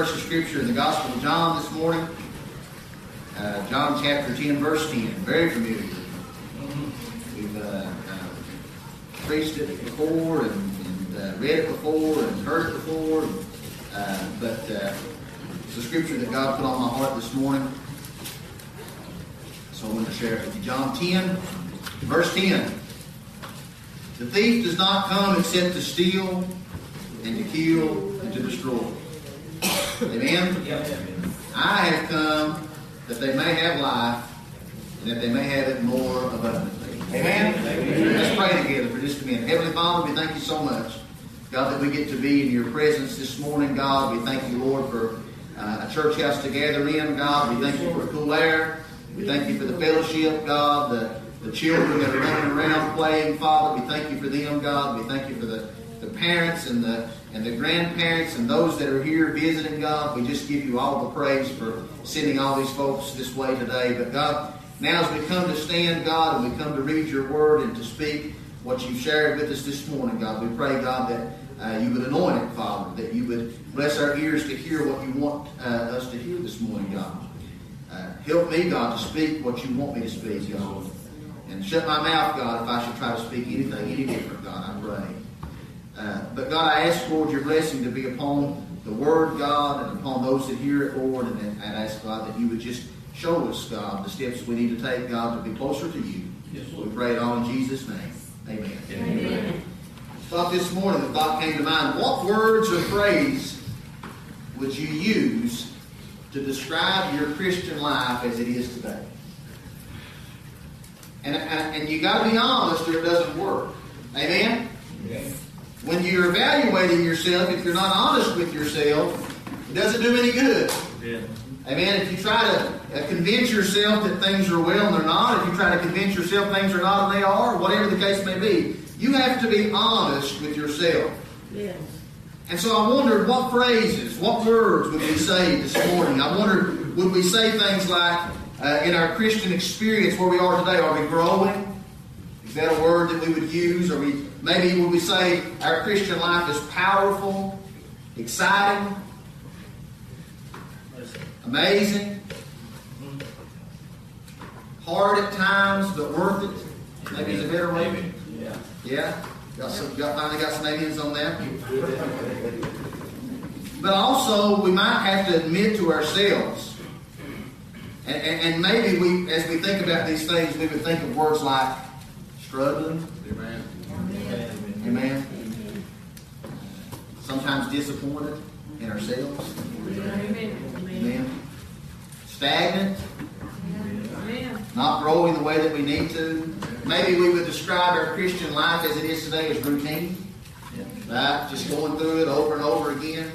verse of Scripture in the Gospel of John this morning. Uh, John chapter 10, verse 10. Very familiar. We've uh, uh, preached it before and, and uh, read it before and heard it before. Uh, but uh, it's a scripture that God put on my heart this morning. So I want to share it with you. John 10, verse 10. The thief does not come except to steal and to kill and to destroy. Amen? I have come that they may have life and that they may have it more abundantly. Amen? Let's pray together for just a minute. Heavenly Father, we thank you so much. God, that we get to be in your presence this morning, God. We thank you, Lord, for uh, a church house to gather in, God. We thank you for cool air. We thank you for the fellowship, God, the, the children that are running around playing, Father. We thank you for them, God. We thank you for the, the parents and the and the grandparents and those that are here visiting, God. We just give you all the praise for sending all these folks this way today. But God, now as we come to stand, God, and we come to read your word and to speak what you've shared with us this morning, God, we pray, God, that uh, you would anoint it, Father, that you would bless our ears to hear what you want uh, us to hear this morning, God. Uh, help me, God, to speak what you want me to speak, God. And shut my mouth, God, if I should try to speak anything any different, God, I pray. Uh, but God, I ask, Lord, your blessing to be upon the Word, God, and upon those that hear it, Lord, and, I ask, God, that you would just show us, God, the steps we need to take, God, to be closer to you. Yes, we pray it all in Jesus' name. Amen. Amen. Amen. Thought this morning, the thought came to mind, what words or phrase would you use to describe your Christian life as it is today? And, and, and you got to be honest or it doesn't work. Amen? Amen? When you're evaluating yourself, if you're not honest with yourself, it doesn't do any good. Yeah. Amen. If you try to uh, convince yourself that things are well and they're not, if you try to convince yourself things are not and they are, whatever the case may be, you have to be honest with yourself. Yes. And so I wondered what phrases, what words would we say this morning? I wondered, would we say things like, uh, in our Christian experience where we are today, are we growing? Is that a word that we would use? Or we maybe would we say our Christian life is powerful, exciting, amazing, hard at times, but worth it? Maybe it's a better way. Yeah. Yeah. Got some. Got finally got some aliens on that. But also, we might have to admit to ourselves, and, and, and maybe we, as we think about these things, we would think of words like struggling. Amen. Amen. Amen. Sometimes disappointed in ourselves. Amen. Amen. Stagnant. Amen. Not growing the way that we need to. Maybe we would describe our Christian life as it is today as routine. Right? Just going through it over and over again.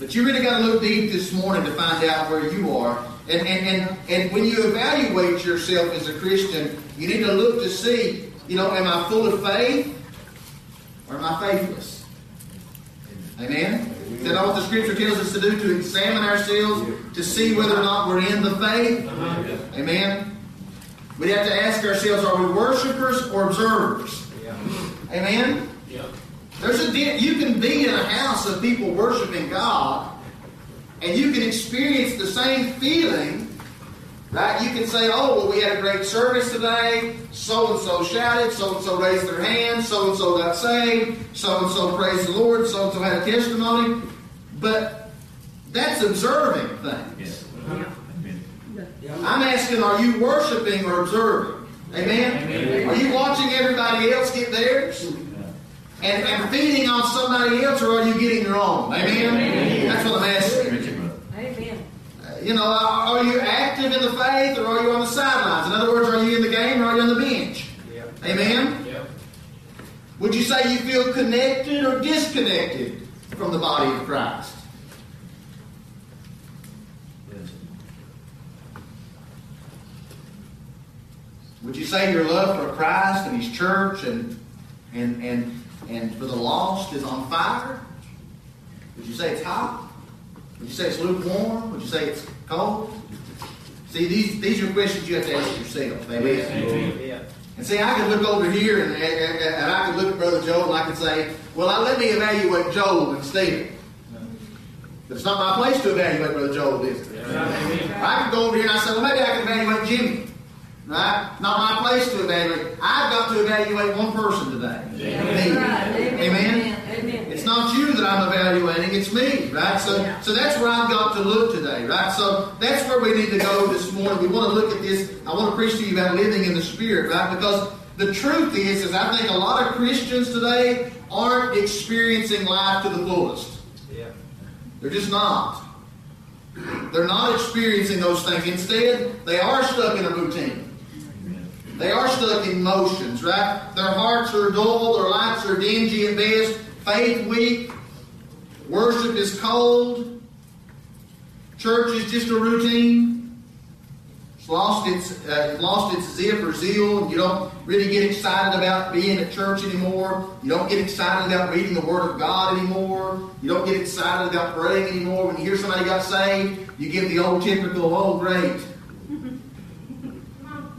But you really got to look deep this morning to find out where you are. And, and, and, and when you evaluate yourself as a Christian, you need to look to see you know, am I full of faith or am I faithless? Amen? Is that not what the Scripture tells us to do? To examine ourselves to see whether or not we're in the faith? Amen? We have to ask ourselves, are we worshipers or observers? Amen? There's a you can be in a house of people worshiping God, and you can experience the same feeling Right? You can say, oh, well, we had a great service today. So and so shouted. So and so raised their hand. So and so got saved. So and so praised the Lord. So and so had a testimony. But that's observing things. I'm asking, are you worshiping or observing? Amen? Amen? Are you watching everybody else get theirs? And, and feeding on somebody else, or are you getting your own? Amen? Amen. That's what I'm asking you know, are you active in the faith or are you on the sidelines? In other words, are you in the game or are you on the bench? Amen? Would you say you feel connected or disconnected from the body of Christ? Would you say your love for Christ and His church and and and and for the lost is on fire? Would you say it's hot? Would you say it's lukewarm? Would you say it's cold? See, these these are questions you have to ask yourself. Amen. Amen. And see, I can look over here and, and, and I can look at Brother Joel and I can say, well, now let me evaluate Joel instead. But it's not my place to evaluate Brother Joel, is it? I can go over here and I say, well, maybe I can evaluate Jimmy. Right? Not my place to evaluate. I've got to evaluate one person today. Amen. Amen. Amen. It's not you that I'm evaluating, it's me, right? So, so that's where I've got to look today, right? So that's where we need to go this morning. We want to look at this. I want to preach to you about living in the Spirit, right? Because the truth is, is I think a lot of Christians today aren't experiencing life to the fullest. Yeah. They're just not. They're not experiencing those things. Instead, they are stuck in a routine. They are stuck in motions, right? Their hearts are dull, their lives are dingy at best, faith weak, worship is cold, church is just a routine. It's lost its uh, lost its zip or zeal, you don't really get excited about being at church anymore. You don't get excited about reading the Word of God anymore. You don't get excited about praying anymore. When you hear somebody got saved, you give the old typical, "Oh, great."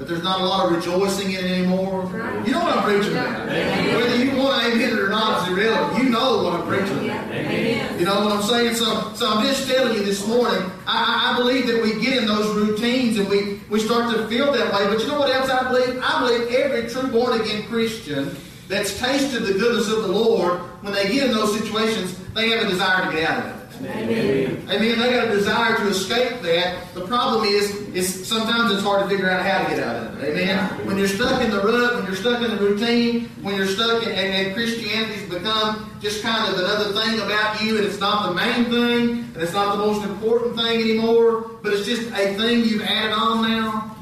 But there's not a lot of rejoicing in it anymore. You know what I'm preaching about. Whether you want to admit it or not is irrelevant. You know what I'm preaching about. Amen. You know what I'm saying? So, so I'm just telling you this morning, I, I I believe that we get in those routines and we, we start to feel that way. But you know what else I believe? I believe every true born again Christian that's tasted the goodness of the Lord, when they get in those situations, they have a desire to get out of it. Amen. Amen. They got a desire to escape that. The problem is, is sometimes it's hard to figure out how to get out of it. Amen. When you're stuck in the rut, when you're stuck in the routine, when you're stuck in, and, and Christianity's become just kind of another thing about you, and it's not the main thing, and it's not the most important thing anymore, but it's just a thing you've added on now.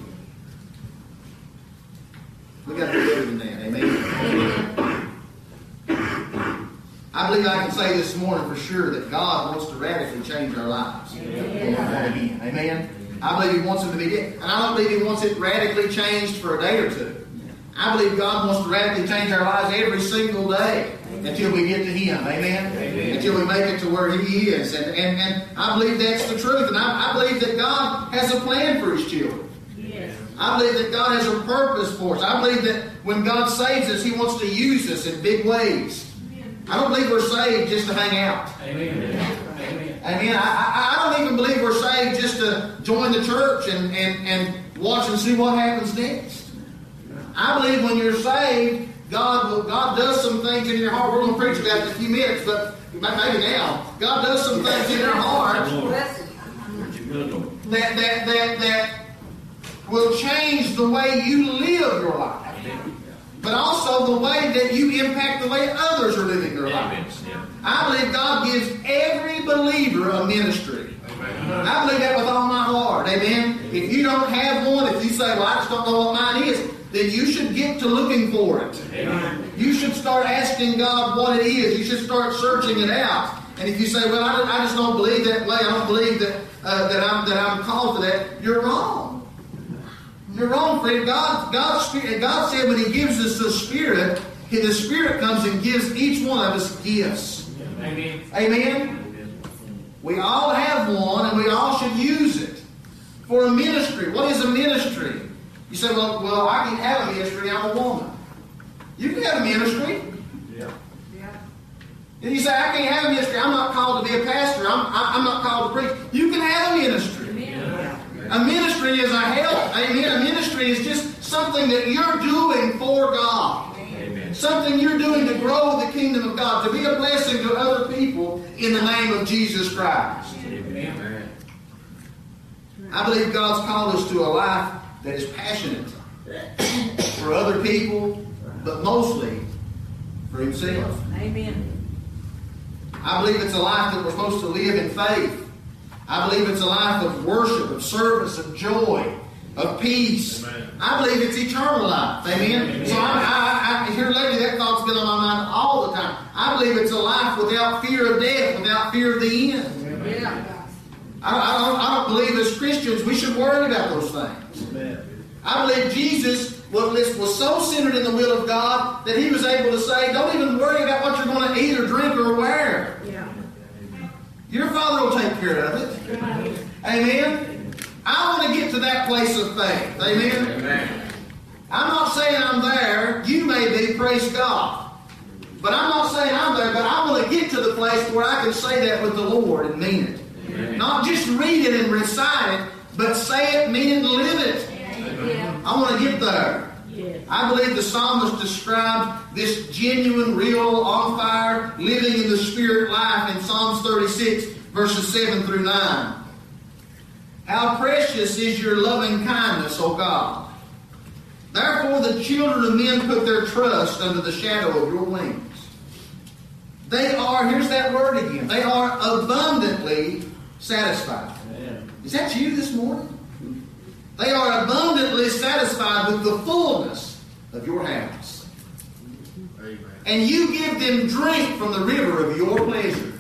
We got to do better than that. Amen. I believe I can say this morning for sure that God wants to radically change our lives. Amen. Amen. I believe He wants them to be, and I don't believe He wants it radically changed for a day or two. I believe God wants to radically change our lives every single day until we get to Him. Amen. Until we make it to where He is, and and, and I believe that's the truth, and I, I believe that God has a plan for His children. Yes. I believe that God has a purpose for us. I believe that when God saves us, He wants to use us in big ways. I don't believe we're saved just to hang out. Amen. Amen. Amen. I, I, I don't even believe we're saved just to join the church and, and, and watch and see what happens next. I believe when you're saved, God will, God does some things in your heart. We're going to preach about it in a few minutes, but maybe now. God does some things in your heart that, that, that, that will change the way you live your life. But also the way that you impact the way others are living their lives. I believe God gives every believer a ministry. I believe that with all my heart. Amen. If you don't have one, if you say, Well, I just don't know what mine is, then you should get to looking for it. You should start asking God what it is. You should start searching it out. And if you say, "Well, I, I just don't believe that way. I don't believe that uh, that I'm that I'm called for that," you're wrong. You're wrong, friend. God, God, Spirit, God said when He gives us the Spirit, the Spirit comes and gives each one of us gifts. Amen. Amen. We all have one, and we all should use it for a ministry. What is a ministry? You say, "Well, well, I can have a ministry. I'm a woman." You can have a ministry. Yeah. And you say, I can't have a ministry. I'm not called to be a pastor. I'm, I'm not called to preach. You can have a ministry. A ministry is a help. Amen. A ministry is just something that you're doing for God. Amen. Something you're doing to grow the kingdom of God, to be a blessing to other people in the name of Jesus Christ. Amen. I believe God's called us to a life that is passionate for other people, but mostly for Himself. Amen. I believe it's a life that we're supposed to live in faith. I believe it's a life of worship, of service, of joy, of peace. Amen. I believe it's eternal life. Amen. Amen. So I, I, I, here lately, that thought's been on my mind all the time. I believe it's a life without fear of death, without fear of the end. Yeah. I, I, don't, I don't believe as Christians we should worry about those things. I believe Jesus was, was so centered in the will of God that he was able to say, don't even worry about what you're going to eat or drink or wear. Yeah. Your Father will take care of it. Amen. I want to get to that place of faith. Amen. Amen. I'm not saying I'm there. You may be, praise God. But I'm not saying I'm there, but I want to get to the place where I can say that with the Lord and mean it. Amen. Not just read it and recite it, but say it, mean it, and live it. Yeah. I want to get there. I believe the psalmist described this genuine, real, on fire, living in the spirit life in Psalms 36, verses 7 through 9. How precious is your loving kindness, O God. Therefore, the children of men put their trust under the shadow of your wings. They are, here's that word again, they are abundantly satisfied. Is that you this morning? They are abundantly satisfied with the fullness of your house. Amen. And you give them drink from the river of your pleasure.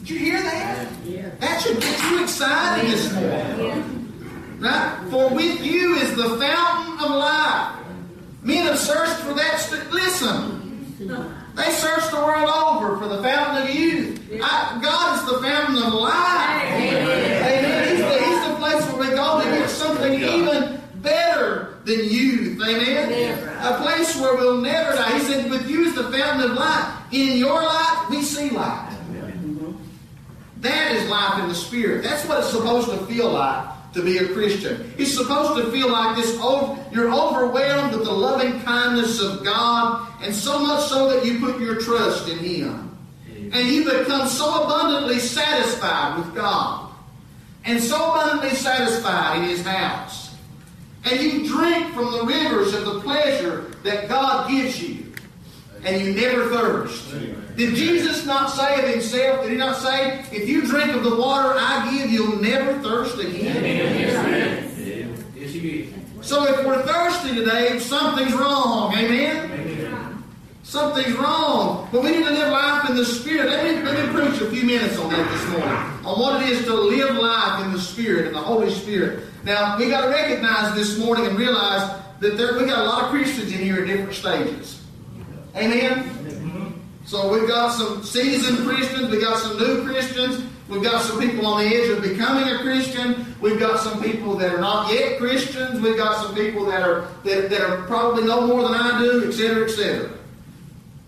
Did you hear that? Yeah. That should get you excited this morning. Yeah. Right? For with you is the fountain of life. Men have searched for that. St- Listen. They searched the world over for the fountain of youth. I, God is the fountain of life. Amen. He's the, he's the place where we go to get something even better than youth. Amen. A place where we'll never die. He said, with you is the fountain of life. In your light, we see light. Mm-hmm. That is life in the Spirit. That's what it's supposed to feel like to be a Christian. It's supposed to feel like this. ov- You're overwhelmed with the loving kindness of God, and so much so that you put your trust in Him. And you become so abundantly satisfied with God, and so abundantly satisfied in His house. And you drink from the rivers of the pleasure that God gives you, and you never thirst. Did Jesus not say of himself, did he not say, if you drink of the water I give, you'll never thirst again? Yes, you did. So if we're thirsty today, something's wrong. Amen? Something's wrong. But we need to live life in the Spirit. Let me, let me preach a few minutes on that this morning. On what it is to live life in the Spirit, in the Holy Spirit. Now, we got to recognize this morning and realize that there, we got a lot of Christians in here at different stages. Amen? So we've got some seasoned Christians, we've got some new Christians, we've got some people on the edge of becoming a Christian, we've got some people that are not yet Christians, we've got some people that are that, that are probably no more than I do, etc., etc.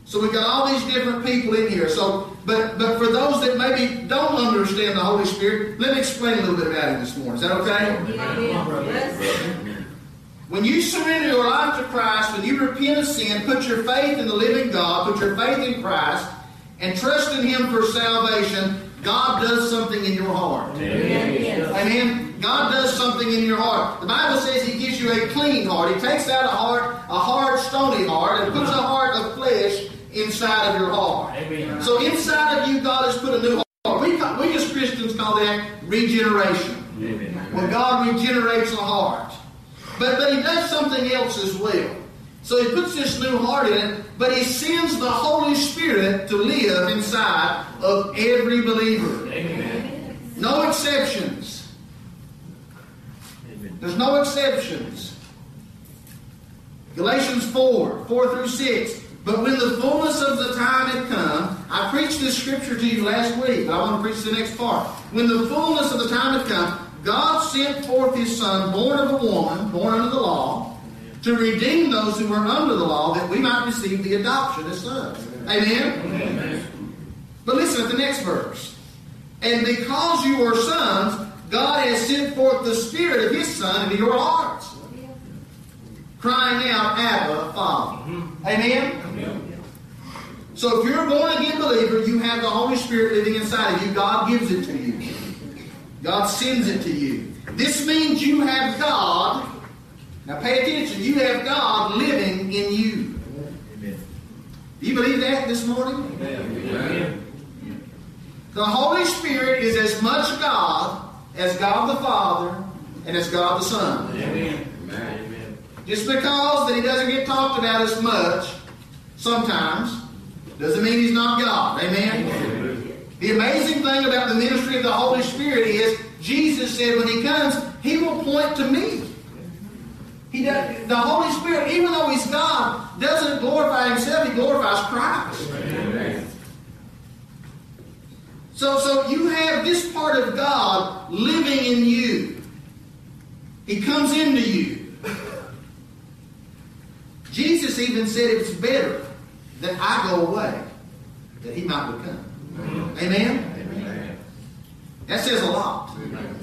So we've got all these different people in here. So, but but for those that maybe don't understand the Holy Spirit, let me explain a little bit about it this morning. Is that okay? Yes. When you surrender your life to Christ, when you repent of sin, put your faith in the living God, put your faith in Christ, and trust in Him for salvation, God does something in your heart. Yes. Amen. God does something in your heart. The Bible says He gives you a clean heart. He takes out a heart, a hard, stony heart, and puts a heart of flesh inside of your heart. Amen. So inside of you, God has put a new heart. We, ca- we as Christians call that regeneration. Amen. When God regenerates a heart. But, but He does something else as well. So He puts this new heart in it, but He sends the Holy Spirit to live inside of every believer. Amen. No exceptions. Amen. There's no exceptions. Galatians 4, 4 through 6. But when the fullness of the time had come, I preached this scripture to you last week, but I want to preach the next part. When the fullness of the time had come, God sent forth his Son, born of a woman, born under the law, to redeem those who were under the law, that we might receive the adoption as sons. Amen? But listen at the next verse. And because you are sons, God has sent forth the Spirit of His Son into your hearts, crying out, Abba, Father. Mm-hmm. Amen? So if you're a born again believer, you have the Holy Spirit living inside of you. God gives it to you. God sends it to you. This means you have God. Now pay attention. You have God living in you. Amen. Do you believe that this morning? Amen. The Holy Spirit is as much God as God the Father and as God the Son. Amen. Amen. Just because that he doesn't get talked about as much sometimes doesn't mean he's not God. Amen? The amazing thing about the ministry of the Holy Spirit is Jesus said when he comes, he will point to me. He does, the Holy Spirit, even though he's God, doesn't glorify himself, he glorifies Christ. Amen. So, so you have this part of God living in you. He comes into you. Jesus even said it's better that I go away, that he might become. Amen? Amen. That says a lot. Amen.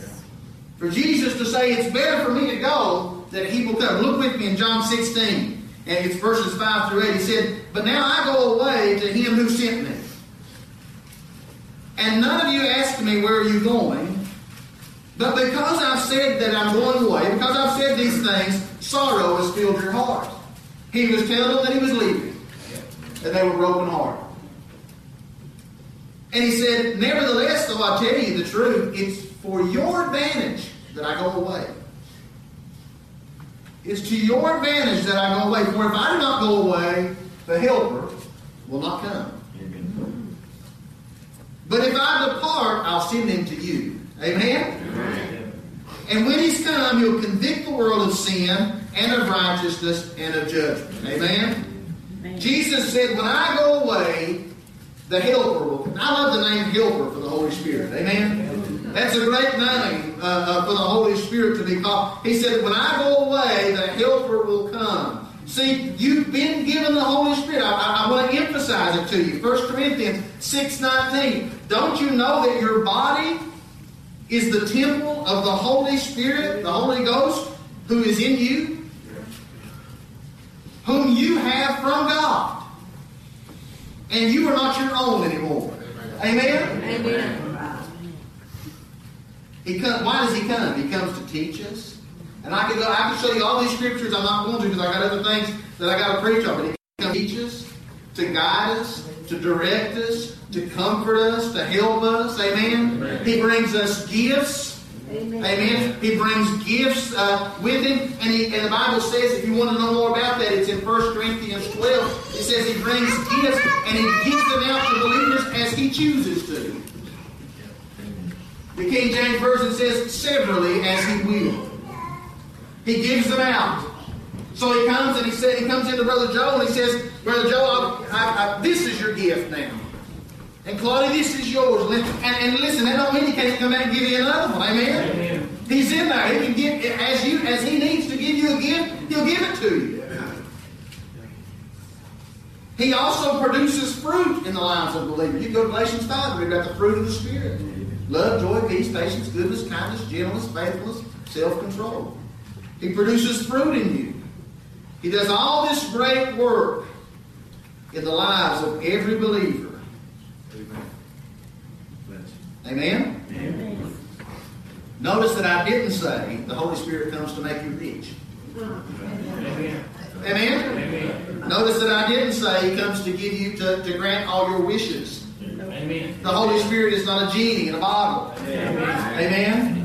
For Jesus to say, it's better for me to go that he will come. Look with me in John 16, and it's verses 5 through 8. He said, But now I go away to him who sent me. And none of you ask me, Where are you going? But because I've said that I'm going away, because I've said these things, sorrow has filled your heart. He was telling them that he was leaving, and they were broken hearted. And he said, Nevertheless, though I tell you the truth, it's for your advantage that I go away. It's to your advantage that I go away. For if I do not go away, the helper will not come. Amen. But if I depart, I'll send him to you. Amen? Amen. And when he's come, he'll convict the world of sin and of righteousness and of judgment. Amen? Jesus said, When I go away, the Helper will. Come. I love the name Helper for the Holy Spirit. Amen? That's a great name uh, uh, for the Holy Spirit to be called. He said, When I go away, the Helper will come. See, you've been given the Holy Spirit. I, I, I want to emphasize it to you. 1 Corinthians 6.19. Don't you know that your body is the temple of the Holy Spirit, the Holy Ghost, who is in you? Whom you have from God. And you are not your own anymore. Amen? Amen. He come, why does he come? He comes to teach us. And I can go, I can show you all these scriptures. I'm not going to because I got other things that I got to preach on. But he comes to teach us, to guide us, to direct us, to comfort us, to help us. Amen. Amen. He brings us gifts. Amen. Amen. He brings gifts uh, with him, and, he, and the Bible says, if you want to know more about that, it's in 1 Corinthians 12. It says he brings gifts, and he gives them out to believers as he chooses to. The King James Version says, severally as he will. He gives them out. So he comes and he said, he comes into Brother Joe and he says, Brother Joe, I, I, I, this is your gift now. And Claudia, this is yours. And, and listen, that don't mean he can't come back and give you another one. Amen? Amen. He's in there. He can give as you as he needs to give you a gift, he'll give it to you. He also produces fruit in the lives of believers. You go to Galatians 5, we've got the fruit of the Spirit. Love, joy, peace, patience, goodness, kindness, gentleness, faithfulness, self-control. He produces fruit in you. He does all this great work in the lives of every believer. Amen? Amen. Notice that I didn't say the Holy Spirit comes to make you rich. Amen. Amen? Amen. Notice that I didn't say he comes to give you to, to grant all your wishes. Amen. The Holy Spirit is not a genie in a bottle. Amen. Amen?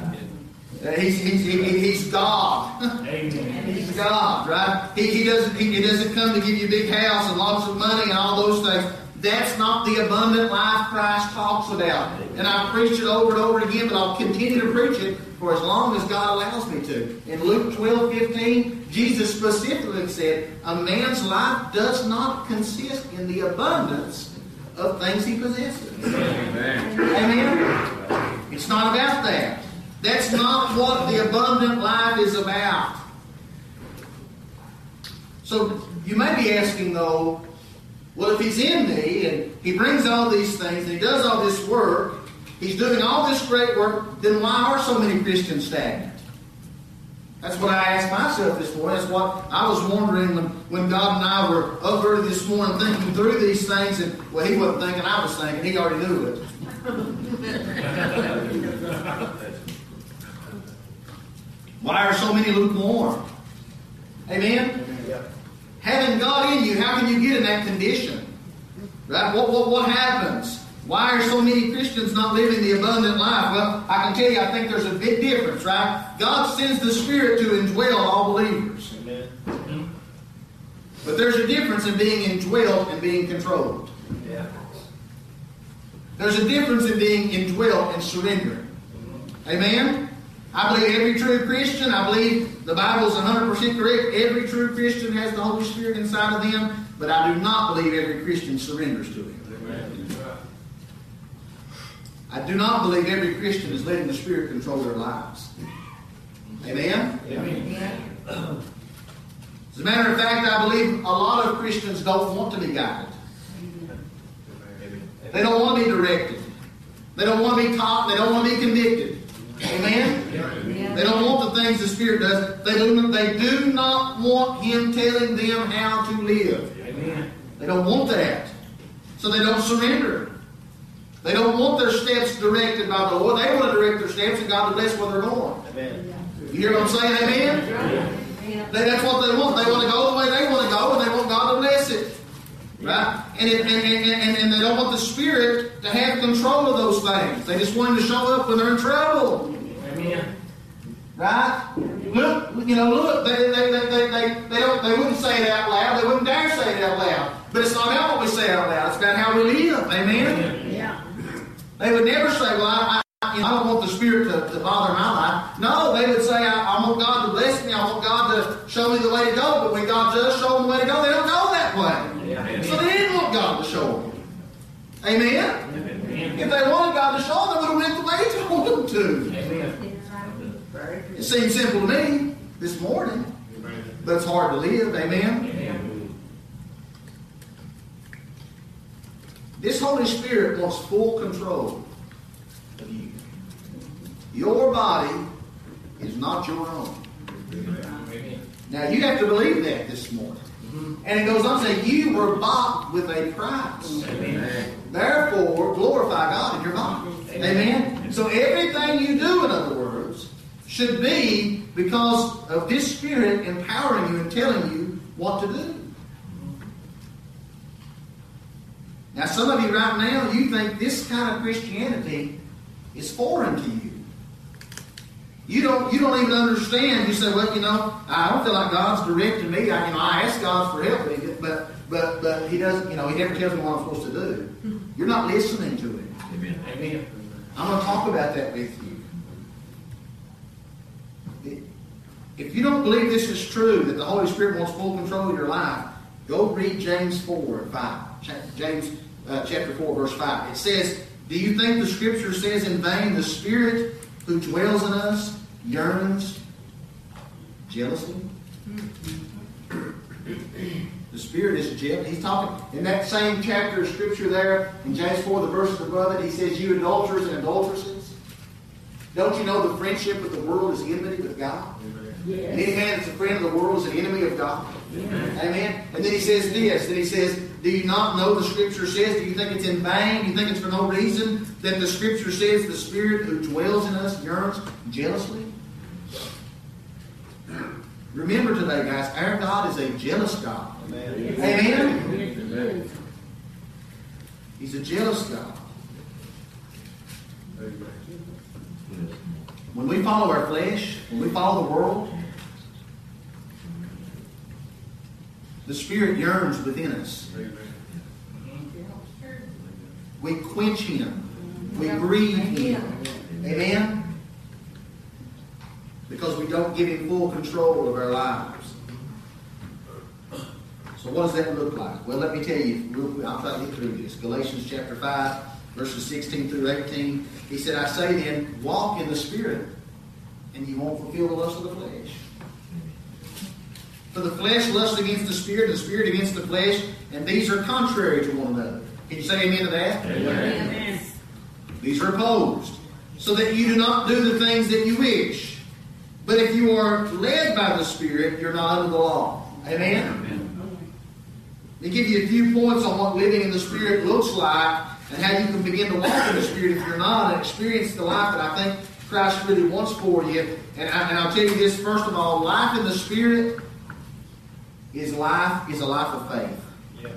He's, he's, he- he's God. Amen. He's God, right? He, he doesn't he, he doesn't come to give you a big house and lots of money and all those things. That's not the abundant life Christ talks about. And I've preached it over and over again, but I'll continue to preach it for as long as God allows me to. In Luke 12, 15, Jesus specifically said, A man's life does not consist in the abundance of things he possesses. Amen. Amen? It's not about that. That's not what the abundant life is about. So you may be asking, though, well, if he's in me and he brings all these things and he does all this work, he's doing all this great work, then why are so many Christians stagnant? That's what I asked myself this morning. That's what I was wondering when, when God and I were up early this morning thinking through these things. And, well, he wasn't thinking, I was thinking. He already knew it. Why are so many lukewarm? Amen? Having God in you, how can you get in that condition? Right? What, what, what happens? Why are so many Christians not living the abundant life? Well, I can tell you, I think there's a big difference, right? God sends the Spirit to indwell all believers. Amen. But there's a difference in being indwelt and being controlled. Yeah. There's a difference in being indwelt and surrendering. Amen? I believe every true Christian, I believe the Bible is 100% correct. Every true Christian has the Holy Spirit inside of them, but I do not believe every Christian surrenders to Him. I do not believe every Christian is letting the Spirit control their lives. Amen? As a matter of fact, I believe a lot of Christians don't want to be guided. They don't want to be directed. They don't want to be taught. They don't want to be convicted. Amen? Yeah. They don't want the things the Spirit does. They do, they do not want Him telling them how to live. Amen. They don't want that. So they don't surrender. They don't want their steps directed by the Lord. They want to direct their steps and God to bless where they're going. Amen. You hear what I'm saying? Amen? Yeah. They, that's what they want. They want to go the way they want to go, and they want God to bless it. Right? And, it, and, and, and, and they don't want the Spirit to have control of those things. They just want Him to show up when they're in trouble. Amen. Right? Look, you know, look, they, they, they, they, they, they, don't, they wouldn't say it out loud. They wouldn't dare say it out loud. But it's not about what we say out loud. It's about how we live. Amen? Yeah. They would never say, well, I, I, you know, I don't want the Spirit to, to bother my life. No, they would say, I, I want God to bless me. I want God to show me the way to go. But when God does show them the way to go, they don't go that way. Amen. So they didn't want God to show them. Amen? If they wanted God to show them, they would have went the way He told them to. Amen. It seems simple to me this morning, but it's hard to live. Amen? Amen. This Holy Spirit wants full control of you. Your body is not your own. Amen. Now you have to believe that this morning. And it goes on to say, You were bought with a price. Amen. Therefore, glorify God in your body. Amen. So everything you do, in other words, should be because of this Spirit empowering you and telling you what to do. Now, some of you right now, you think this kind of Christianity is foreign to you. You don't, you don't even understand. You say, well, you know, I don't feel like God's directing me. I, you know, I ask God for help, but, but, but He doesn't, you know, He never tells me what I'm supposed to do. You're not listening to Him. Amen. Amen. I'm going to talk about that with you. If you don't believe this is true, that the Holy Spirit wants full control of your life, go read James 4 and 5. James uh, chapter 4, verse 5. It says, Do you think the Scripture says in vain, the Spirit who dwells in us yearns jealously? The Spirit is jealous. He's talking in that same chapter of Scripture there in James 4, the verses above it, he says, You adulterers and adulteresses, don't you know the friendship with the world is enmity with God? And any man that's a friend of the world is an enemy of God. Amen. And then he says this. Then he says, Do you not know the Scripture says? Do you think it's in vain? Do you think it's for no reason that the Scripture says the Spirit who dwells in us yearns jealously? Remember today, guys, our God is a jealous God. Amen. Amen. Amen. He's a jealous God. When we follow our flesh, when we follow the world, the Spirit yearns within us. We quench Him. We grieve Him. Amen? Because we don't give Him full control of our lives. So what does that look like? Well, let me tell you, I'll try to get through this. Galatians chapter 5, verses 16 through 18. He said, I say then, walk in the Spirit, and you won't fulfill the lust of the flesh. For the flesh lusts against the Spirit, and the Spirit against the flesh, and these are contrary to one another. Can you say amen to that? Amen. These are opposed, so that you do not do the things that you wish. But if you are led by the Spirit, you're not under the law. Amen? Let me give you a few points on what living in the Spirit looks like and how you can begin to walk in the Spirit if you're not and experience the life that I think Christ really wants for you. And, I, and I'll tell you this first of all life in the Spirit is life is a life of faith.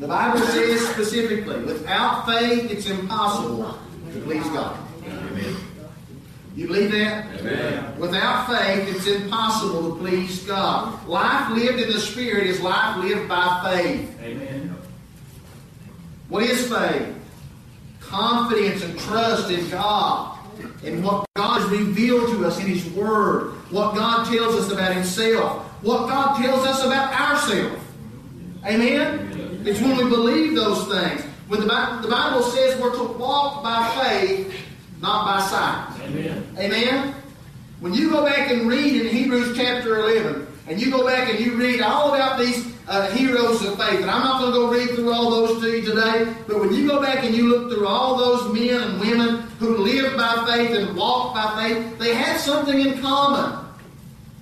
The Bible says specifically, without faith, it's impossible to please God. You believe that? Amen. Without faith, it's impossible to please God. Life lived in the Spirit is life lived by faith. Amen. What is faith? Confidence and trust in God and what God has revealed to us in His Word, what God tells us about Himself, what God tells us about ourselves. Amen? It's when we believe those things. When the Bible, the Bible says we're to walk by faith, not by sight. Amen. Amen? When you go back and read in Hebrews chapter 11, and you go back and you read all about these uh, heroes of faith, and I'm not going to go read through all those to you today, but when you go back and you look through all those men and women who lived by faith and walked by faith, they had something in common.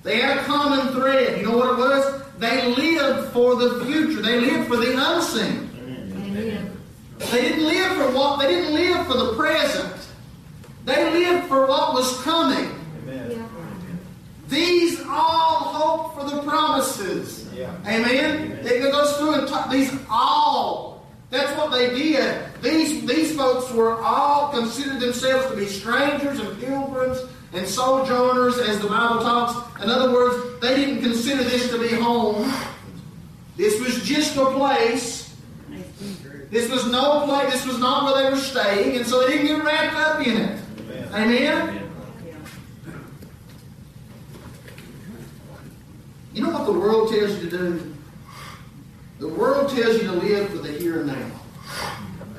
They had a common thread. You know what it was? They lived for the future. They lived for the unseen. Amen. They didn't live for what they didn't live for the present. They lived for what was coming. Yeah. These all hope for the promises. Yeah. Amen. It goes through and talk, these all. That's what they did. These these folks were all considered themselves to be strangers and pilgrims and sojourners, as the Bible talks. In other words, they didn't consider this to be home. This was just a place. This was no place. This was not where they were staying, and so they didn't get wrapped up in it. Amen. You know what the world tells you to do? The world tells you to live for the here and now.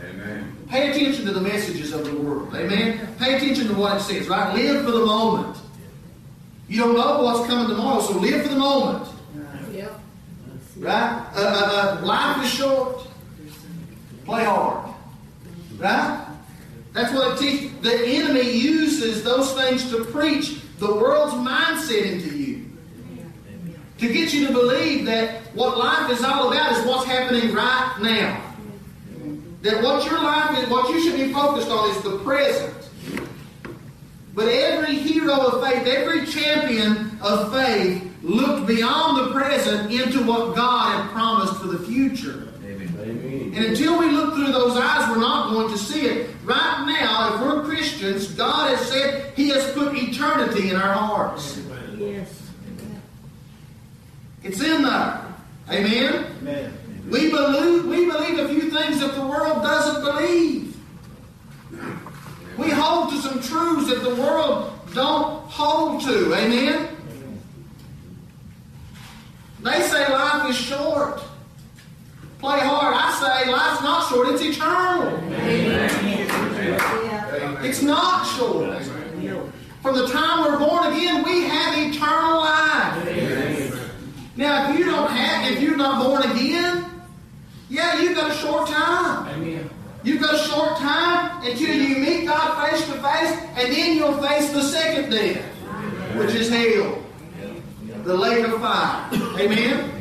Amen. Pay attention to the messages of the world. Amen. Pay attention to what it says, right? Live for the moment. You don't know what's coming tomorrow, so live for the moment. Yep. Right? Uh, uh, uh, life is short. Play hard. Right? That's what. The enemy uses those things to preach the world's mindset into you. To get you to believe that what life is all about is what's happening right now. That what your life is, what you should be focused on is the present. But every hero of faith, every champion of faith looked beyond the present into what God had promised for the future. Amen. And until we look through those eyes, we're not going to see it. Right now, if we're Christians, God has said He has put eternity in our hearts. Yes. It's in there. Amen? Amen. We believe, we believe a few things that the world doesn't believe. We hold to some truths that the world don't hold to. Amen? They say life is short. Play hard. I say life's not short, it's eternal. It's not short. From the time we're born again, we have eternal life. Now, if you don't have, if you're not born again, yeah, you've got a short time. Amen. You've got a short time until you meet God face to face, and then you'll face the second death, which is hell, the lake of fire. Amen.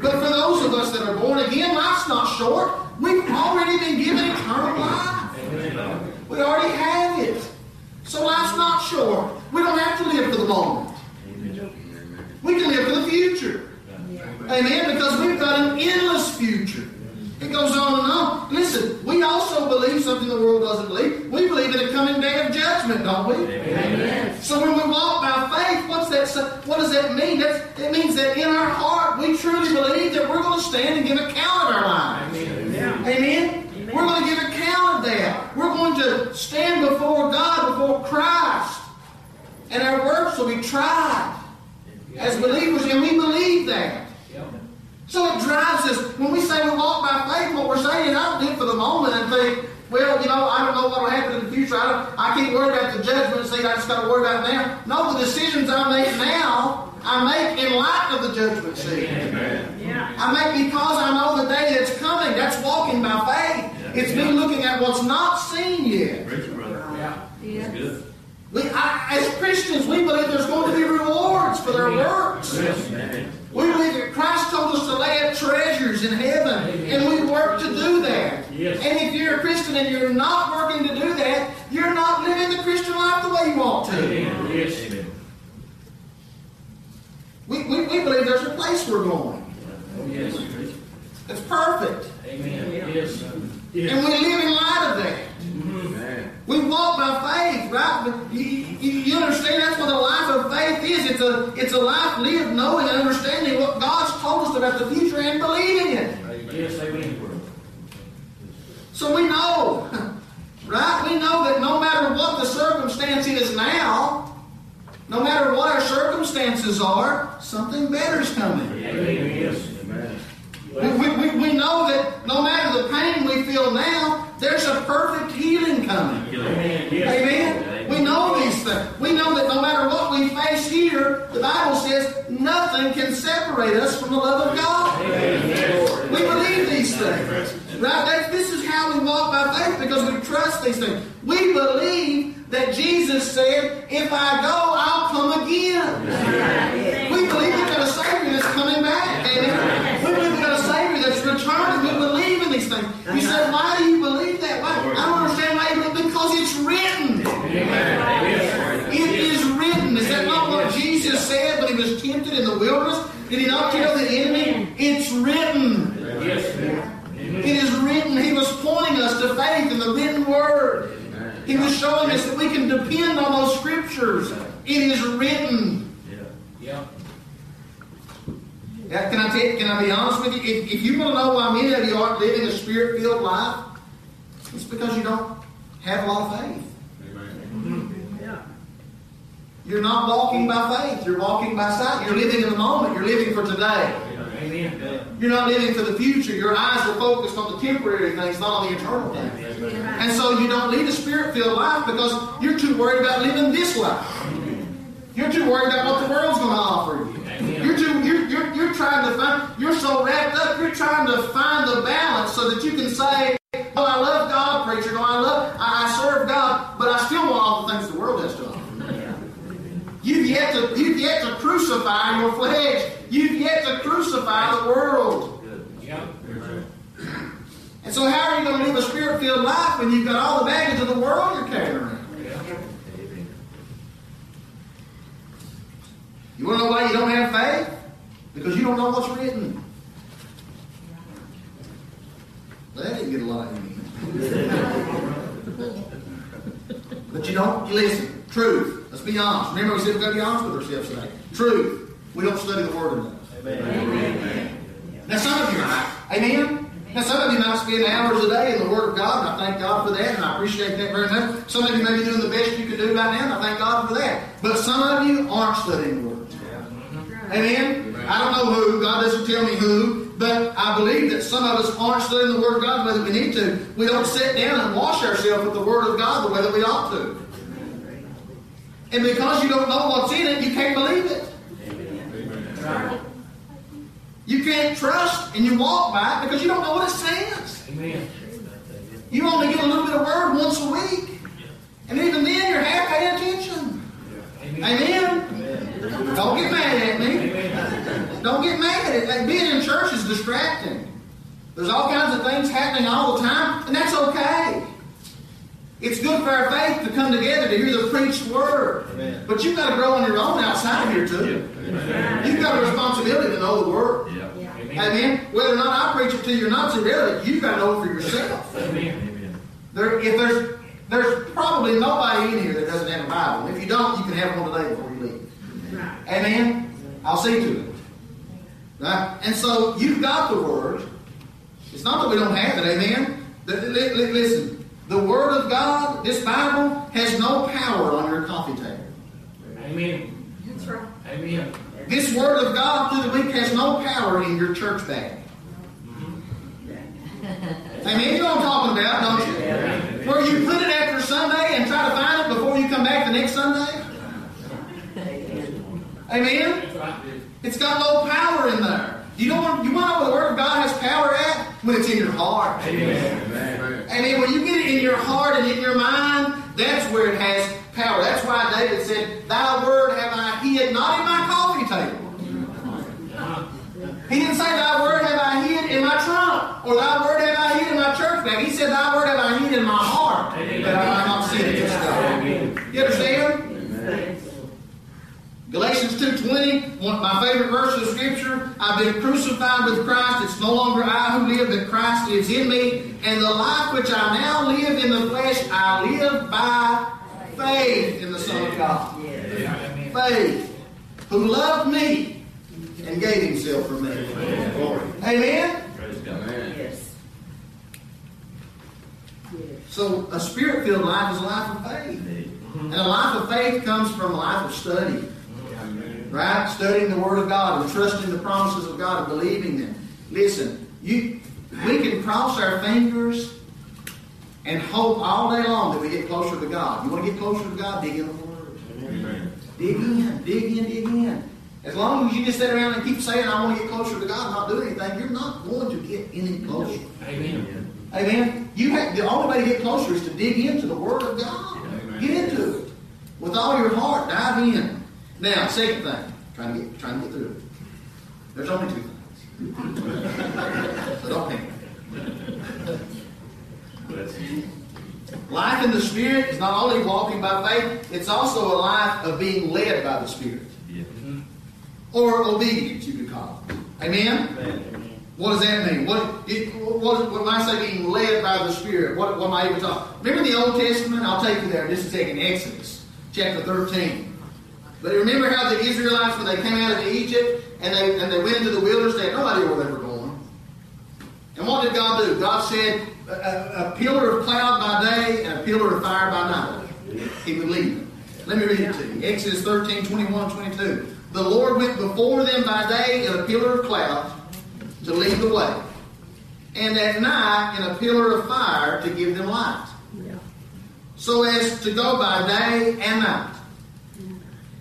But for those of us that are born again, life's not short. We've already been given eternal life. We already have it. So life's not short. We don't have to live for the moment. We can live for the future. Amen. Because we've got an endless future. It goes on and on. Listen, we also believe something the world doesn't believe. We believe in a coming day of judgment, don't we? Yes. So when we walk by faith, what's that? What does that mean? That's, it means that in our heart we truly believe that we're going to stand and give account of our lives. Amen. Amen? We're going to give account of that. We're going to stand before God, before Christ, and our works will be tried as believers, and we believe that. So it drives us. When we say we walk by faith, what we're saying is I don't live for the moment and think, well, you know, I don't know what will happen in the future. I, don't, I can't worry about the judgment seat. I just got to worry about it now. No, the decisions I make now, I make in light of the judgment seat. Yeah. I make because I know the day that's coming. That's walking by faith. It's me looking at what's not seen yet. Preach, brother. Yes. Good. We, I, as Christians, we believe there's going to be rewards for their works. Amen. We believe that Christ told us to lay up treasures in heaven, and we work to do that. Yes. And if you're a Christian and you're not working to do that, you're not living the Christian life the way you want to. Amen. Yes. We, we, we believe there's a place we're going. Oh, yes. It's perfect. Amen. Yes. And Yes. we live in light of that. Amen. We walk by faith, right? But you, you, you understand that's what a life of faith is. It's a a knowing and understanding what God's told us about the future and believing it. Yes. Amen. So we know, right? We know that no matter what the circumstance is now, no matter what our circumstances are, something better is coming. Amen. Yes. Amen. We, we, we, we know that no matter the pain we feel now, there's a perfect healing coming. Amen. Yes. Amen? We know these things. We know that no matter what we face here, the Bible says nothing can separate us from the love of God. We believe these things. Right? This is how we walk by faith because we trust these things. We believe that Jesus said, if I go, I'll come again. We believe we've got a Savior that's coming back. Amen. We believe we've got a Savior that's returning. We believe in these things. You uh-huh. say, why do you believe that? Why? I don't understand why you believe Because it's written. It is written. Is that not what Jesus said when he was tempted in the wilderness? Did he not tell the enemy? It's written. It is written. He was pointing us to faith in the written word. He was showing us that we can depend on those scriptures. It is written. Yeah. Yeah, can I tell can I be honest with you? If, if you want to know why many of you aren't living a spirit-filled life, it's because you don't have a lot of faith. Yeah. You're not walking by faith. You're walking by sight. You're living in the moment. You're living for today. Amen. You're not living for the future. Your eyes are focused on the temporary things, not on the eternal things. And so you don't lead a spirit-filled life because you're too worried about living this life. You're too worried about what the world's going to offer you. You're too. You're, you're, you're trying to find. You're so wrapped up. You're trying to find the balance so that you can say, "Oh, I love God, preacher. No, I love. I, I serve God, but I still want all the things the world has to offer." You've yet to. You've yet to crucify your flesh. You've yet to crucify the world. Yeah. And so, how are you going to live a spirit-filled life when you've got all the baggage of the world you're carrying? You want to know why you don't have faith? Because you don't know what's written. Well, that didn't get a lot of you. but you don't. You listen. Truth. Let's be honest. Remember, we said we've got to be honest with ourselves today. Truth. We don't study the Word enough. Now, some of you might. Amen? Now, some of you might spend hours a day in the Word of God, and I thank God for that, and I appreciate that very much. Some of you may be doing the best you can do right now, and I thank God for that. But some of you aren't studying the Word. Amen? I don't know who. God doesn't tell me who. But I believe that some of us aren't studying the Word of God the way that we need to. We don't sit down and wash ourselves with the Word of God the way that we ought to. And because you don't know what's in it, you can't believe it. You can't trust and you walk by it because you don't know what it says. Amen. You only get a little bit of word once a week. And even then, you're half paying attention. Amen. Amen? Don't get mad at me. Amen. Don't get mad at like, Being in church is distracting. There's all kinds of things happening all the time, and that's okay. It's good for our faith to come together to hear the preached word. But you've got to grow on your own outside of here, too. You've got a responsibility to know the word. Amen. Amen. Whether or not I preach it to you or not, it's irrelevant. You've got to know it for yourself. Amen. There, if there's there's probably nobody in here that doesn't have a Bible. If you don't, you can have one today before you leave. Right. Amen. I'll see to it. Right? And so you've got the word. It's not that we don't have it. Amen. Li- li- li- Listen, the word of God, this Bible, has no power on your coffee table. Amen. That's right. Amen. This word of God through the week has no power in your church bag. Mm-hmm. Amen. You know what I'm talking about, don't you? Where you put it after Sunday and try to find it before you come back the next Sunday. Amen. It's got no power in there. You don't want you want to know where the Word of God has power at when it's in your heart. Amen. Amen. When you get it in your heart and in your mind, that's where it has power. That's why David said, "Thy word have I hid not in my coffee table." He didn't say, "Thy word have I hid in my trunk," or "Thy word have I hid in my church bag." He said, "Thy word have I hid in my heart, that I might not sin against God." You understand? Galatians 2.20, one, my favorite verse of Scripture, I've been crucified with Christ. It's no longer I who live, but Christ lives in me. And the life which I now live in the flesh, I live by faith in the Son of God. Amen. Faith. Who loved me and gave himself for me. Amen? Amen. Yes. Yes. So a spirit-filled life is a life of faith. And a life of faith comes from a life of study. Right? Studying the Word of God and trusting the promises of God and believing them. Listen, you we can cross our fingers and hope all day long that we get closer to God. You want to get closer to God? Dig in the Word. Dig in, dig in, dig in. As long as you just sit around and keep saying, I want to get closer to God and not do anything, you're not going to get any closer. Amen. Amen. You have the only way to get closer is to dig into the Word of God. Amen. Get into it with all your heart. Dive in. Now, second thing, trying to get trying to get through it. There's only two things. so don't panic. Life in the Spirit is not only walking by faith; it's also a life of being led by the Spirit, or obedience, you could call it. Amen. What does that mean? What, it, what, what when I say being led by the Spirit? What, what am I even talking? Remember the Old Testament? I'll take you there just a second. Exodus chapter 13. But remember how the Israelites, when they came out of Egypt and they, and they went into the wilderness, they had no idea where they were going. And what did God do? God said, a, a, a pillar of cloud by day and a pillar of fire by night. He would lead them. Let me read it to you. Exodus 13, 21, 22. The Lord went before them by day in a pillar of cloud to lead the way, and at night in a pillar of fire to give them light, Yeah. so as to go by day and night.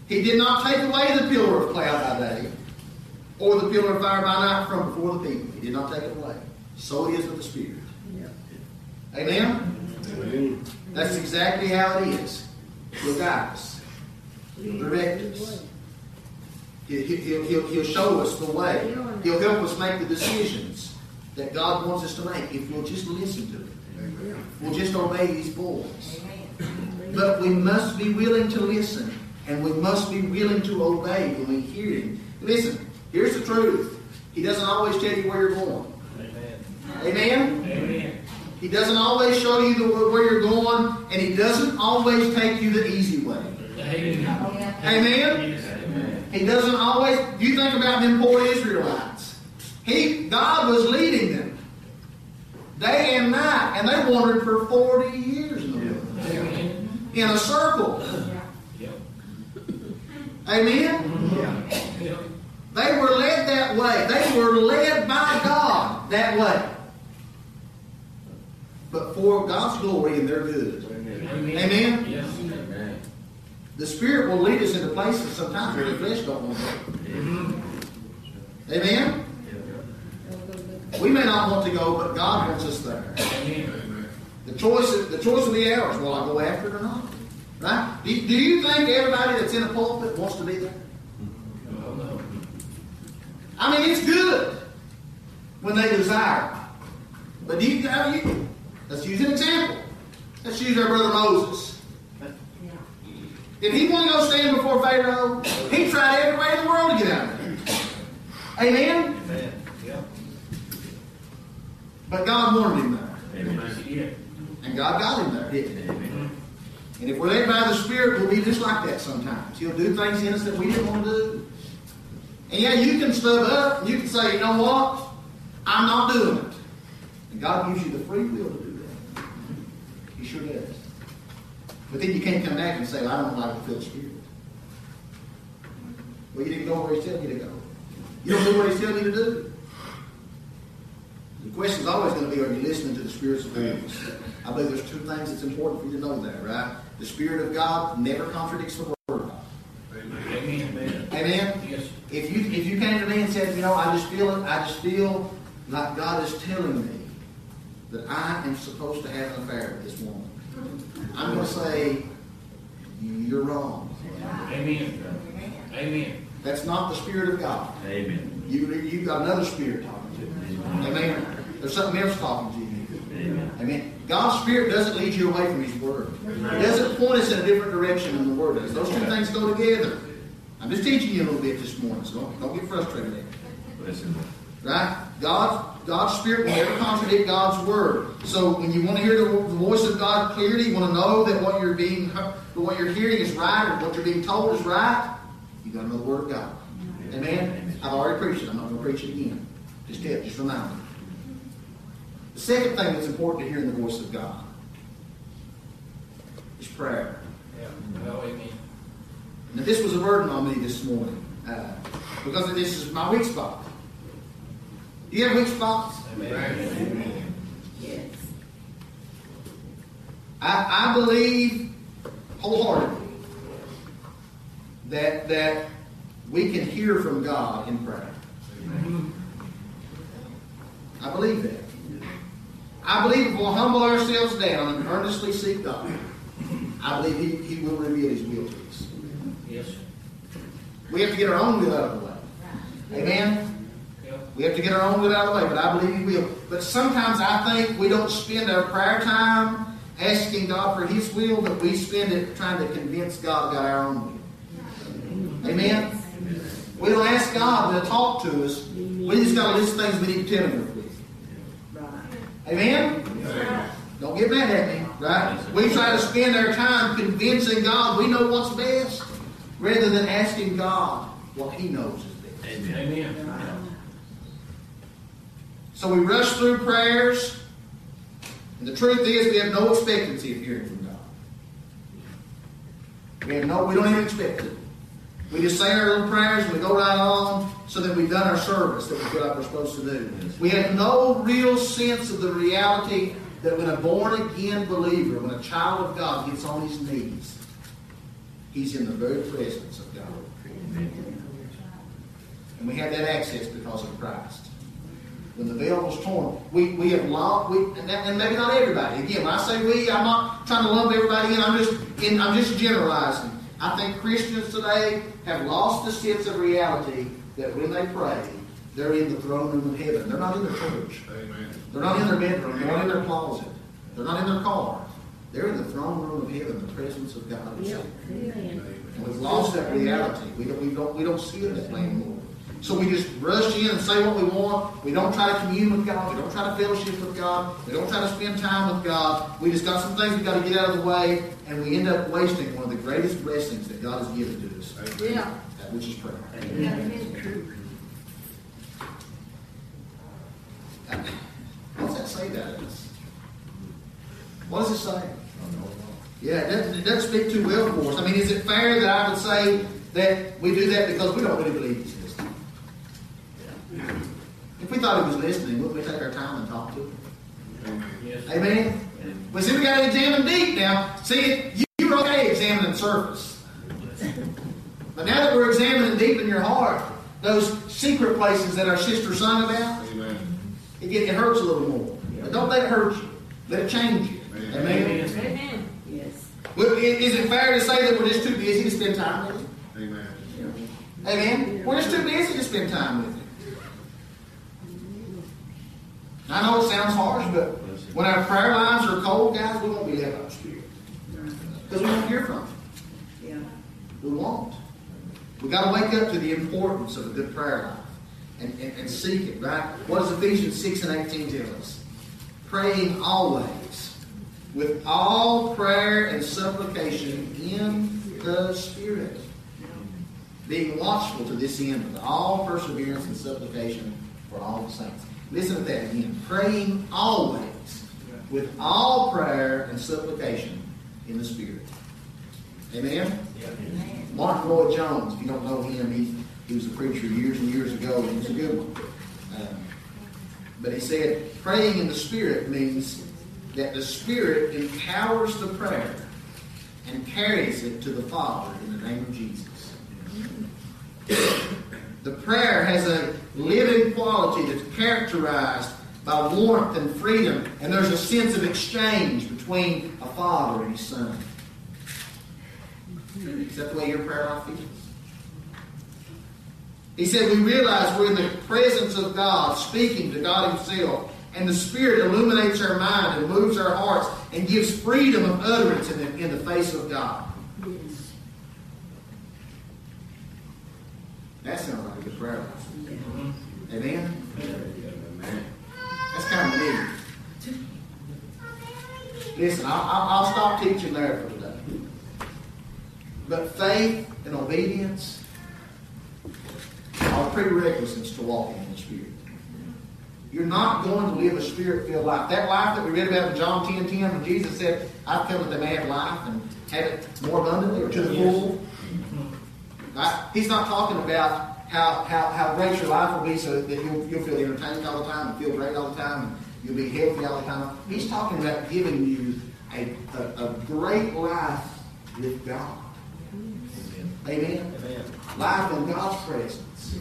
He did not take away the pillar of cloud by day, or the pillar of fire by night from before the people. He did not take it away. So it is with the Spirit. Yeah. Amen? That's exactly how it is. He'll guide us. He'll direct us. He'll, he'll, he'll, he'll show us the way. He'll help us make the decisions that God wants us to make if we'll just listen to Him. We'll just obey His voice. But we must be willing to listen and we must be willing to obey when we hear Him. Listen, here's the truth. He doesn't always tell you where you're going. Amen? Amen. He doesn't always show you the, where you're going, and He doesn't always take you the easy way. Amen. Amen? Yes. He doesn't always. You think about them poor Israelites. He, God was leading them day and night, and they wandered for 40 years in the wilderness, Amen. in a circle. Amen? Yep. They were led that way. They were led by God that way. But for God's glory and their good. Amen. Amen? Yes. Amen. The Spirit will lead us into places sometimes where the flesh don't want to go. Amen? We may not want to go, but God wants us there. Amen. The choice, the choice will be ours. Will I go after it or not? Right? Do, do you think everybody that's in a pulpit wants to be there? No. I mean, it's good when they desire. But do you, you, let's use an example. Let's use our brother Moses. If he wanted to go stand before Pharaoh, he tried every way in the world to get out of there. Amen? Amen. Yep. But God wanted him there. Did. And God got him there, didn't he? And if we're led by the Spirit, we'll be just like that sometimes. He'll do things in us that we didn't want to do. And yeah, you can stub up and you can say, you know what? I'm not doing it. And God gives you the free will to do that. He sure does. But then you can't come back and say, well, I don't like to feel the Spirit. Well, you didn't go where He's telling you to go. You don't do what He's telling you to do. The question is always going to be, are you listening to the Spirit's voice? I believe there's two things that's important for you to know there, right? The Spirit of God never contradicts the Word of God. Amen. Amen? Yes. If you if you came to me and said, you know, I just feel it, I just feel like God is telling me that I am supposed to have an affair with this woman, I'm going to say, you're wrong. Amen. Amen. That's not the Spirit of God. Amen. You you've got another spirit talking to you. Amen. There's something else talking to you. Amen. Amen. God's Spirit doesn't lead you away from His Word. It doesn't point us in a different direction than the Word does. Those two things go together. I'm just teaching you a little bit this morning, so don't, don't get frustrated. Listen. Right? God, God's Spirit will never contradict God's Word. So when you want to hear the, the voice of God clearly, you want to know that what you're being, what you're hearing is right, or what you're being told is right, you got to know the Word of God. Amen. I've already preached it. I'm not going to preach it again. Just tell, just remind me. The second thing that's important to hear in the voice of God is prayer. Yeah. Well, amen. Now, this was a burden on me this morning uh, because this is my weak spot. Do you have weak spots? Amen. Yes. I, I believe wholeheartedly that that we can hear from God in prayer. I believe that. I believe if we'll humble ourselves down and earnestly seek God, I believe He, he will reveal His will to us. Yes. We have to get our own will out of the way. Amen? Yep. We have to get our own will out of the way, but I believe He will. But sometimes I think we don't spend our prayer time asking God for His will, but we spend it trying to convince God about our own will. Amen? We don't ask God to talk to us. We just got a list of things we need to tell Him with. Amen? Don't get mad at me, right? We try to spend our time convincing God we know what's best rather than asking God what He knows is best. Amen. Amen. So we rush through prayers, and the truth is we have no expectancy of hearing from God. We have no, we don't even expect it. We just say our little prayers and we go right on so that we've done our service that we feel like we're supposed to do. We have no real sense of the reality that when a born again believer, when a child of God gets on his knees, he's in the very presence of God. And we have that access because of Christ when the veil was torn. We, we have lost, we, and, that- and maybe not everybody. Again, when I say we, I'm not trying to lump everybody in. I'm just, in, I'm just generalizing. I think Christians today have lost the sense of reality that when they pray, they're in the throne room of heaven. They're not in their church. Amen. They're not in their bedroom. They're not in their closet. They're not in their car. They're in the throne room of heaven, the presence of God Himself. Amen. And we've lost that reality. We don't, we don't, we don't see it that way anymore. So we just rush in and say what we want. We don't try to commune with God. We don't try to fellowship with God. We don't try to spend time with God. We just got some things we got to get out of the way, and we end up wasting one of the greatest blessings that God has given to us, Yeah. that which is prayer. Amen. True. What does that say about us? What does it say? Yeah, it doesn't, it doesn't speak too well for us. I mean, is it fair that I would say that we do that because we don't really believe He's listening? If we thought He was listening, wouldn't we take our time and talk to Him? Yes. Amen? Well, see, we got to examine deep now. See, you, you were okay examining surface. But now that we're examining deep in your heart, those secret places that our sister sung about, Amen. it, get, it hurts a little more. But don't let it hurt you. Let it change you. Amen. Amen? Amen. Yes. Well, Is it fair to say that we're just too busy to spend time with Him? Amen. Amen? We're just too busy to spend time with Him. I know it sounds harsh, but when our prayer lives are cold, guys, we won't be led by the Spirit. Because we won't hear from Him. Yeah. We won't. We've got to wake up to the importance of a good prayer life and, and, and seek it, right? What does Ephesians 6 and 18 tell us? Praying always with all prayer and supplication in the Spirit. Being watchful to this end with all perseverance and supplication for all the saints. Listen to that again. Praying always with all prayer and supplication in the Spirit. Amen? Martyn Lloyd-Jones, if you don't know him, he, he was a preacher years and years ago. He was a good one. Um, but he said, praying in the Spirit means that the Spirit empowers the prayer and carries it to the Father in the name of Jesus. The prayer has a living quality that's characterized by warmth and freedom, and there's a sense of exchange between a father and his son. Is that the way your prayer life feels? He said, We realize we're in the presence of God, speaking to God Himself, and the Spirit illuminates our mind and moves our hearts and gives freedom of utterance in the, in the face of God. Yes. That sounds like a good prayer life. Amen? Amen. That's kind of neat. Listen, I'll, I'll, I'll stop teaching there for today. But faith and obedience are prerequisites to walking in the Spirit. You're not going to live a spirit-filled life. That life that we read about in John 10, 10, when Jesus said, I've come that they may have life and have it more abundantly or to the full. Right? He's not talking about how, how, how great your life will be so that you'll, you'll feel entertained all the time and feel great all the time and you'll be healthy all the time. He's talking about giving you a, a, a great life with God. Amen? Amen. Life in God's presence.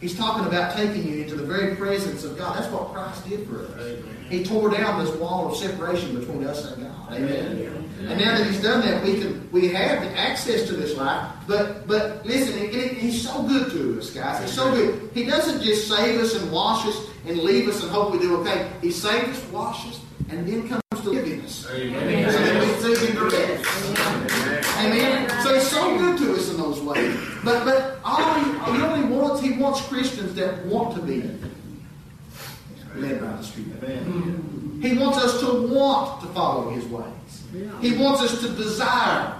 He's talking about taking you into the very presence of God. That's what Christ did for us. Amen. He tore down this wall of separation between us and God. Amen. And now that He's done that, we can we have access to this life. But but listen, it, it- He's so good to us, guys. He's so good. He doesn't just save us and wash us and leave us and hope we do okay. He saves us, washes, and then comes to live in us. Amen. So that we can see Him direct. Amen. So he's so good to us in those ways. But but all he, he only wants he wants Christians that want to be led by the Spirit. Amen. He wants us to want to follow his ways. He wants us to desire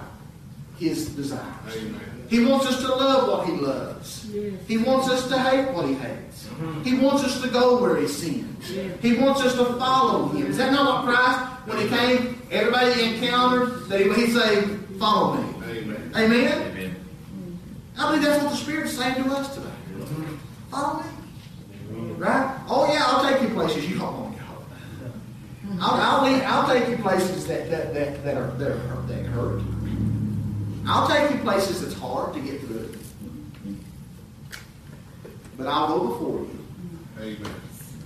his desires. Amen. He wants us to love what he loves. He wants us to hate what he hates. Mm-hmm. He wants us to go where he sends. He wants us to follow him. Is that not what Christ, when he came, everybody he encountered, that he, he'd say, follow me. Amen. Amen? Amen. I believe that's what the Spirit's saying to us today. Mm-hmm. Follow me. Right? Oh yeah, I'll take you places you don't want to go. I'll, I'll, lead, I'll take you places that, that, that, that, are, that, are, that hurt. I'll take you places that's hard to get through. But I'll go before you. Amen.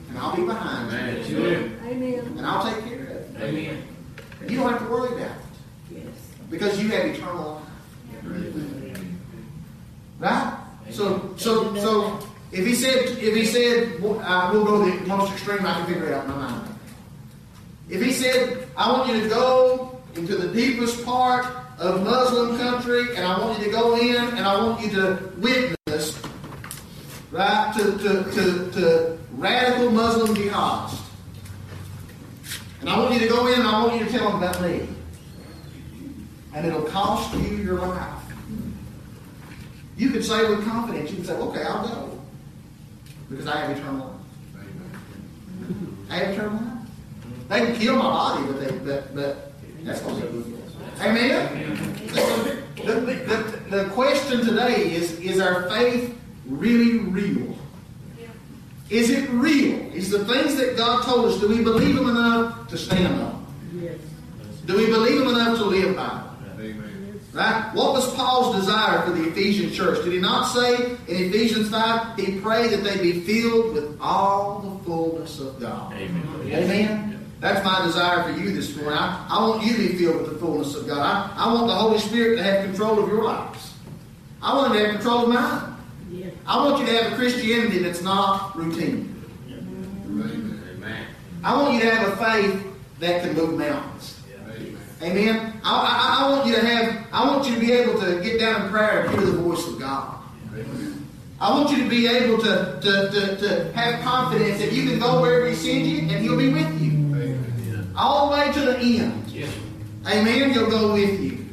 And I'll be behind Amen. you. Amen. Amen. And I'll take care of it. Amen. You don't have to worry about it. Yes. Because you have eternal life. Right? So, so, so, if he said, if he said, uh, we'll go to the most extreme I can figure it out in my mind. If he said, I want you to go into the deepest part of Muslim country, and I want you to go in, and I want you to witness, right, to, to, to, to radical Muslim jihadists. And I want you to go in, and I want you to tell them about me. And it'll cost you your life. You could say with confidence, you can say, okay, I'll go. Because I have eternal life. I have eternal life. They can kill my body, but they but but that's what they do. Amen? The, the, the, the question today is is our faith really real? Is it real? Is the things that God told us, do we believe them enough to stand on? Yes. Do we believe them enough to live by? Amen. Right? What was Paul's desire for the Ephesian church? Did he not say in Ephesians 5, he prayed that they be filled with all the fullness of God? Amen. Amen? That's my desire for you this morning. I, I want you to be filled with the fullness of God. I, I want the Holy Spirit to have control of your lives. I want him to have control of mine. Yes. I want you to have a Christianity that's not routine. Amen. Amen. I want you to have a faith that can move mountains. Amen. Amen. I, I, I want you to have. I want you to be able to get down in prayer and hear the voice of God. Amen. I want you to be able to, to, to, to have confidence that you can go wherever He sends you and He'll be with you. Amen. All the way to the end. Yes. Amen. He'll go with you.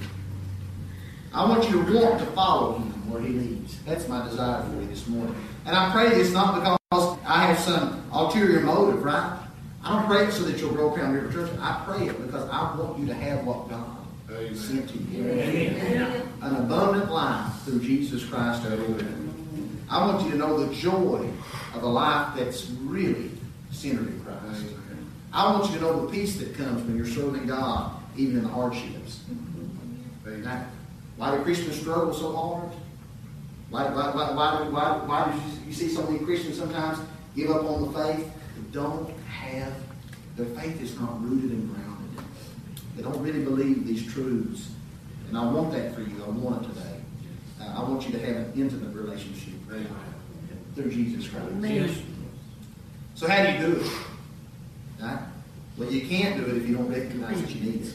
I want you to want to follow Him where He leads. That's my desire for you this morning. And I pray this not because I have some ulterior motive, right? I don't pray it so that you'll grow Crown River Church. I pray it because I want you to have what God Amen. sent to you. Amen. An abundant life through Jesus Christ our Lord. I want you to know the joy of a life that's really centered in Christ. I want you to know the peace that comes when you're serving God, even in the hardships. Why do Christians struggle so hard? Why, why, why, why, do, why, why do you, see so many Christians sometimes give up on the faith? They don't have, their faith is not rooted and grounded. They don't really believe these truths. And I want that for you. I want it today. Uh, I want you to have an intimate relationship Amen. through Jesus Christ. Amen. So how do you do it? Right? Well, you can't do it if you don't recognize that you need it.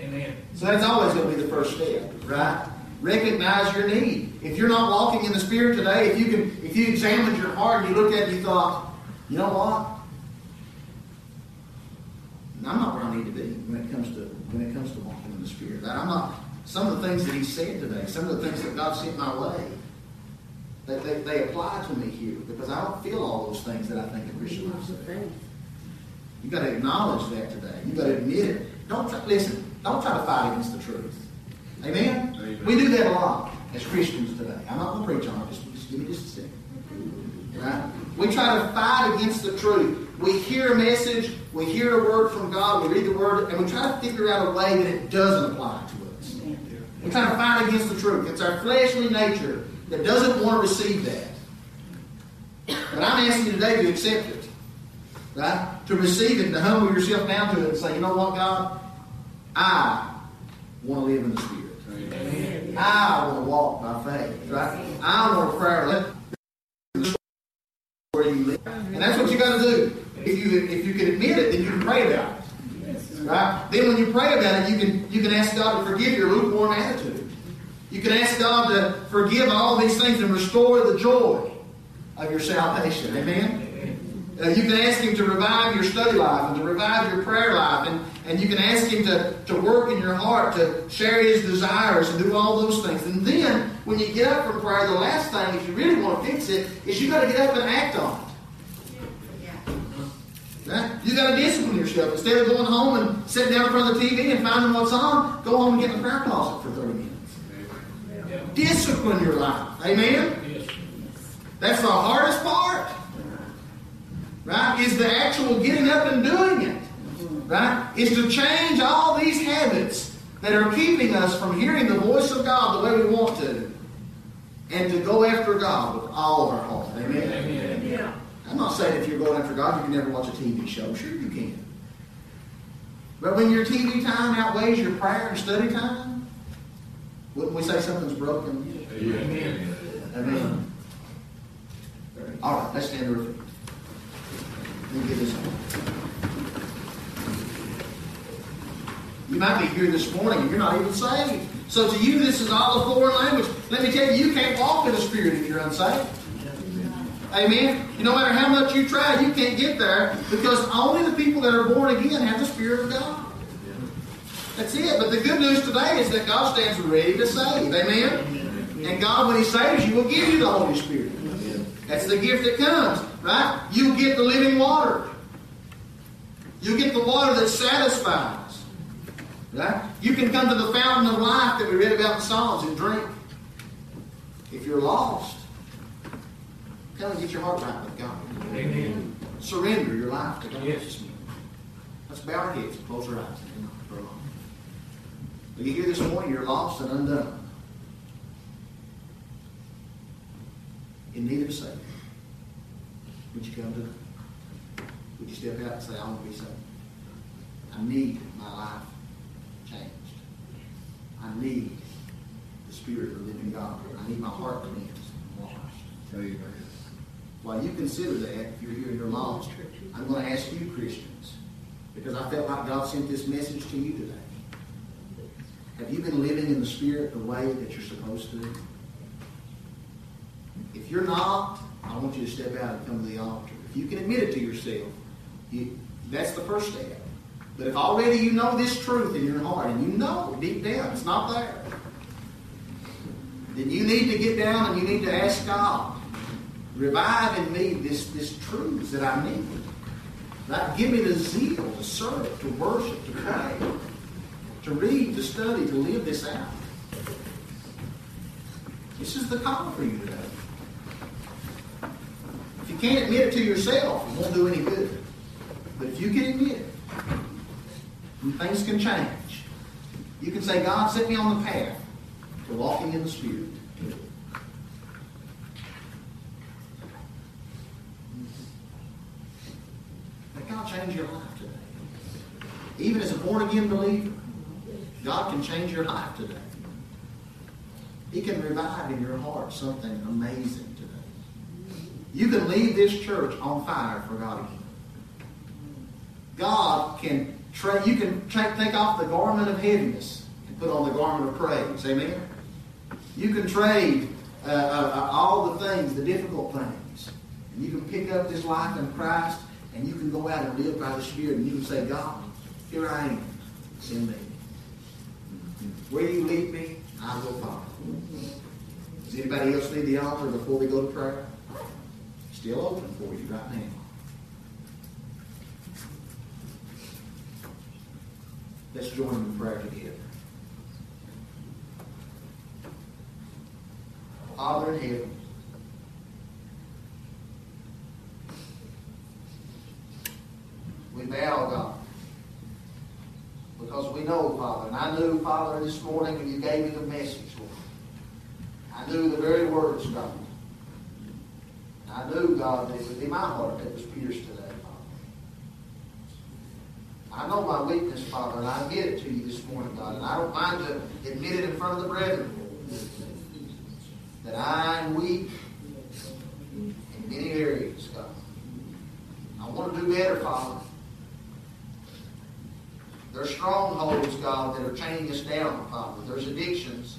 Amen. So that's always going to be the first step, right? Recognize your need. If you're not walking in the Spirit today, if you can, if you examined your heart and you looked at it and you thought, you know what? I'm not where I need to be when it comes to when it comes to walking in the Spirit. That I'm not. Some of the things that He said today, some of the things that God sent my way, they, they, they apply to me here because I don't feel all those things that I think a Christian life says. You got to acknowledge that today. You got to admit it. Don't try, listen. Don't try to fight against the truth. Amen? Amen. We do that a lot as Christians today. I'm not going to preach on it. Just, just give me just a second. Right? We try to fight against the truth. We hear a message, we hear a word from God, we read the word, and we try to figure out a way that it doesn't apply to us. We're trying to fight against the truth. It's our fleshly nature that doesn't want to receive that. But I'm asking you today to accept it. Right? To receive it and to humble yourself down to it and say, you know what, God? I want to live in the Spirit. Amen. I want to walk by faith. Right? I want to pray. Let where you live. And that's what you got to do. If you if you can admit it, then you can pray about it. Right? Then when you pray about it, you can you can ask God to forgive your lukewarm attitude. You can ask God to forgive all these things and restore the joy of your salvation. Amen? Uh, you can ask Him to revive your study life and to revive your prayer life. And, and you can ask Him to, to work in your heart, to share His desires and do all those things. And then, when you get up from prayer, the last thing, if you really want to fix it, is you got to get up and act on it. Right? You got to discipline yourself. Instead of going home and sitting down in front of the TV and finding what's on, go home and get in the prayer closet for 30 minutes. Yeah. Discipline your life. Amen? Yes. That's the hardest part. Right? Is the actual getting up and doing it. Right? Is to change all these habits that are keeping us from hearing the voice of God the way we want to. And to go after God with all of our heart. Amen? Amen. Yeah. I'm not saying if you're going after God, you can never watch a TV show. Sure, you can. But when your TV time outweighs your prayer and study time, wouldn't we say something's broken? Amen. Amen. All right, let's stand to You might be here this morning and you're not even saved. So to you, this is all a foreign language. Let me tell you, you can't walk in the Spirit if you're unsaved. Amen. No matter how much you try, you can't get there because only the people that are born again have the Spirit of God. That's it. But the good news today is that God stands ready to save. Amen. And God, when He saves you, will give you the Holy Spirit. That's the gift that comes, right? You get the living water. You get the water that satisfies. Right? You can come to the fountain of life that we read about in Psalms and drink. If you're lost, come and get your heart right with God. Amen. Surrender your life to God. Yes. Let's bow our heads and close our eyes for a moment. You here this morning? You're lost and undone. In need of a Savior. Would you come to them? Would you step out and say, I want to be saved? I need my life changed. I need the Spirit of the living God. I need my heart cleansed and washed. While you consider that, if you're here and you're lost, I'm going to ask you, Christians, because I felt like God sent this message to you today. Have you been living in the Spirit the way that you're supposed to? If you're not, I want you to step out and come to the altar. If you can admit it to yourself, you, that's the first step. But if already you know this truth in your heart and you know deep down it's not there, then you need to get down and you need to ask God, revive in me this, this truth that I need. Right? Give me the zeal to serve, to worship, to pray, to read, to study, to live this out. This is the call for you today. Can't admit it to yourself, it won't do any good. But if you can admit it, things can change. You can say, God, set me on the path to walking in the Spirit. Let God change your life today. Even as a born again believer, God can change your life today. He can revive in your heart something amazing. You can leave this church on fire for God again. God can tra- you can tra- take off the garment of heaviness and put on the garment of praise. Amen. You can trade uh, uh, uh, all the things, the difficult things, and you can pick up this life in Christ, and you can go out and live by the Spirit, and you can say, God, here I am, send me. Where you lead me, I will follow. Does anybody else need the altar before we go to prayer? Still open for you right now. Let's join in prayer together. Father in heaven, we bow, God, because we know, Father, and I knew, Father. This morning when you gave me the message, Lord. I knew the very words, God. I knew, God, that it be my heart that was pierced today, Father. I know my weakness, Father, and I admit it to you this morning, God. And I don't mind to admit it in front of the brethren. That I am weak in many areas, God. I want to do better, Father. There's strongholds, God, that are chaining us down, Father. There's addictions.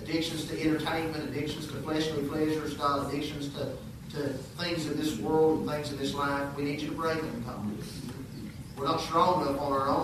Addictions to entertainment, addictions to fleshly pleasures, God, addictions to, to things of this world and things of this life. We need you to break them, God. We're not strong enough on our own.